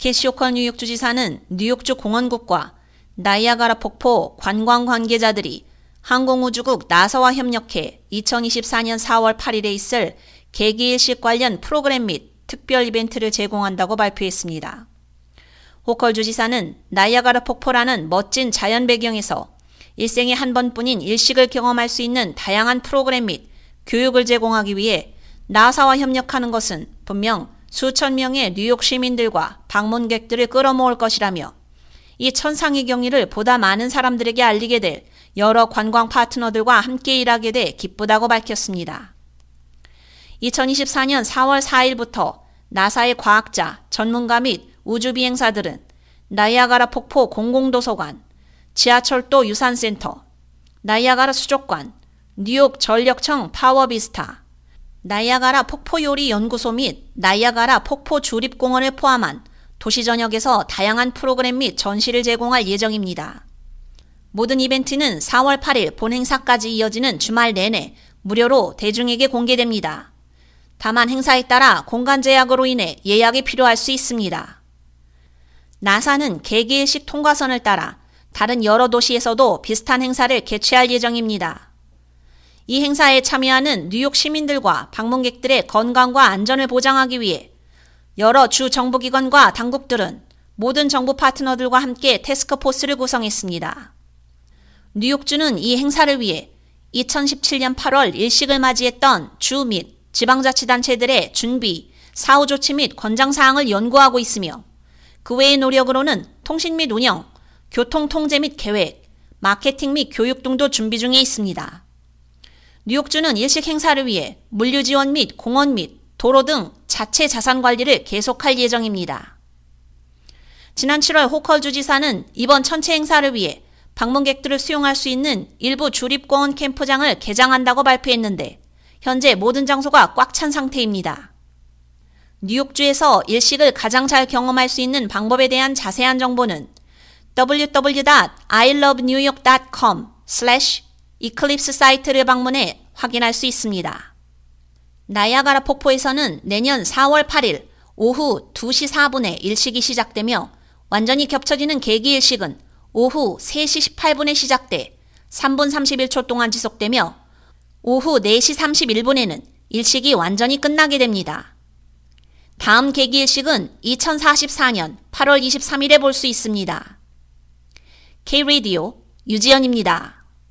캐시오컬 뉴욕 주지사는 뉴욕주 공원국과 나이아가라 폭포 관광 관계자들이 항공우주국 나사와 협력해 2024년 4월 8일에 있을 개기일식 관련 프로그램 및 특별 이벤트를 제공한다고 발표했습니다. 호컬 주지사는 나이아가라 폭포라는 멋진 자연 배경에서 일생에 한 번뿐인 일식을 경험할 수 있는 다양한 프로그램 및 교육을 제공하기 위해 나사와 협력하는 것은 분명 수천 명의 뉴욕 시민들과 방문객들을 끌어모을 것이라며 이 천상의 경위를 보다 많은 사람들에게 알리게 될 여러 관광 파트너들과 함께 일하게 돼 기쁘다고 밝혔습니다. 2024년 4월 4일부터 나사의 과학자, 전문가 및 우주비행사들은 나이아가라 폭포 공공도서관, 지하철도 유산센터, 나이아가라 수족관, 뉴욕 전력청 파워비스타, 나이아가라 폭포요리 연구소 및 나이아가라 폭포 주립공원을 포함한 도시 전역에서 다양한 프로그램 및 전시를 제공할 예정입니다. 모든 이벤트는 4월 8일 본행사까지 이어지는 주말 내내 무료로 대중에게 공개됩니다. 다만 행사에 따라 공간 제약으로 인해 예약이 필요할 수 있습니다. 나사는 개기일식 통과선을 따라 다른 여러 도시에서도 비슷한 행사를 개최할 예정입니다. 이 행사에 참여하는 뉴욕 시민들과 방문객들의 건강과 안전을 보장하기 위해 여러 주 정부기관과 당국들은 모든 정부 파트너들과 함께 테스크포스를 구성했습니다. 뉴욕주는 이 행사를 위해 2017년 8월 일식을 맞이했던 주 및 지방자치단체들의 준비, 사후 조치 및 권장사항을 연구하고 있으며 그 외의 노력으로는 통신 및 운영, 교통 통제 및 계획, 마케팅 및 교육 등도 준비 중에 있습니다. 뉴욕주는 일식 행사를 위해 물류 지원 및 공원 및 도로 등 자체 자산 관리를 계속할 예정입니다. 지난 7월 호컬 주지사는 이번 천체 행사를 위해 방문객들을 수용할 수 있는 일부 주립공원 캠프장을 개장한다고 발표했는데 현재 모든 장소가 꽉 찬 상태입니다. 뉴욕주에서 일식을 가장 잘 경험할 수 있는 방법에 대한 자세한 정보는 www.ilovenewyork.com eclipse 사이트를 방문해 확인할 수 있습니다. 나야가라 폭포에서는 내년 4월 8일 오후 2시 4분에 일식이 시작되며 완전히 겹쳐지는 계기 일식은 오후 3시 18분에 시작돼 3분 31초 동안 지속되며 오후 4시 31분에는 일식이 완전히 끝나게 됩니다. 다음 계기 일식은 2044년 8월 23일에 볼 수 있습니다. K-Radio 유지연입니다.